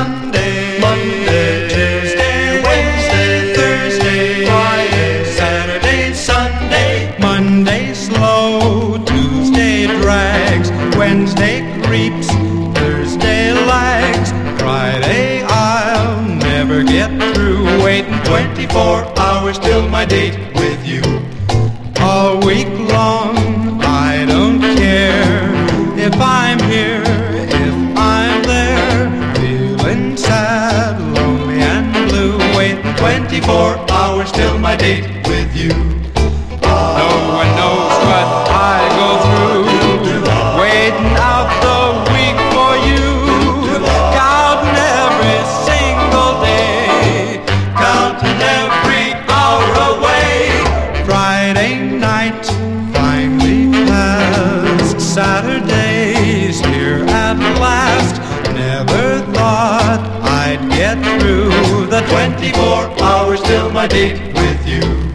Sunday, Monday, Tuesday, Wednesday, Thursday, Friday, Saturday, Sunday. Monday slow, Tuesday drags, Wednesday creeps, Thursday lags, Friday I'll never get through. Waiting 24 hours till my date with you. All week hours till my date with you. No one knows what I go through, waiting out the week for you, counting every single day, counting every hour away. Friday night finally passed, Saturday's here at last. Never thought get through the 24 hours till my date with you.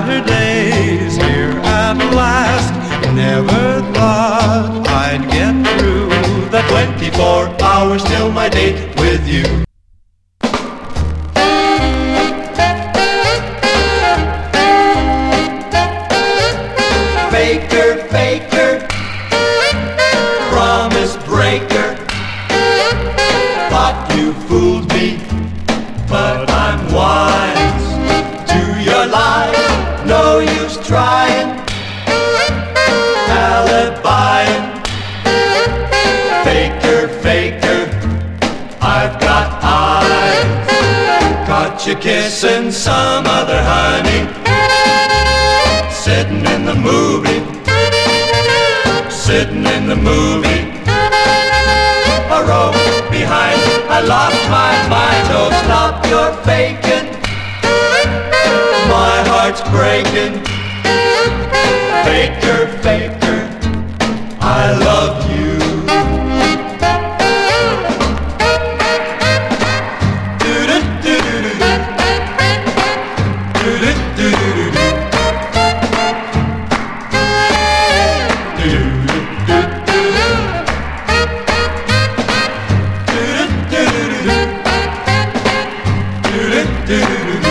Passed. Saturday's here at last. Never thought I'd get through the 24 hours till my date with you. Faker, faker, promise breaker. Thought you fooled me, but I'm wise to your lies. No use trying, alibiing. Faker, faker, I've got eyes. Caught you kissing some other honey sitting in the movie, sitting in the movie. A row behind, I lost my mind. Oh, stop your faking heartbreaking. Faker, faker, I love you. do do do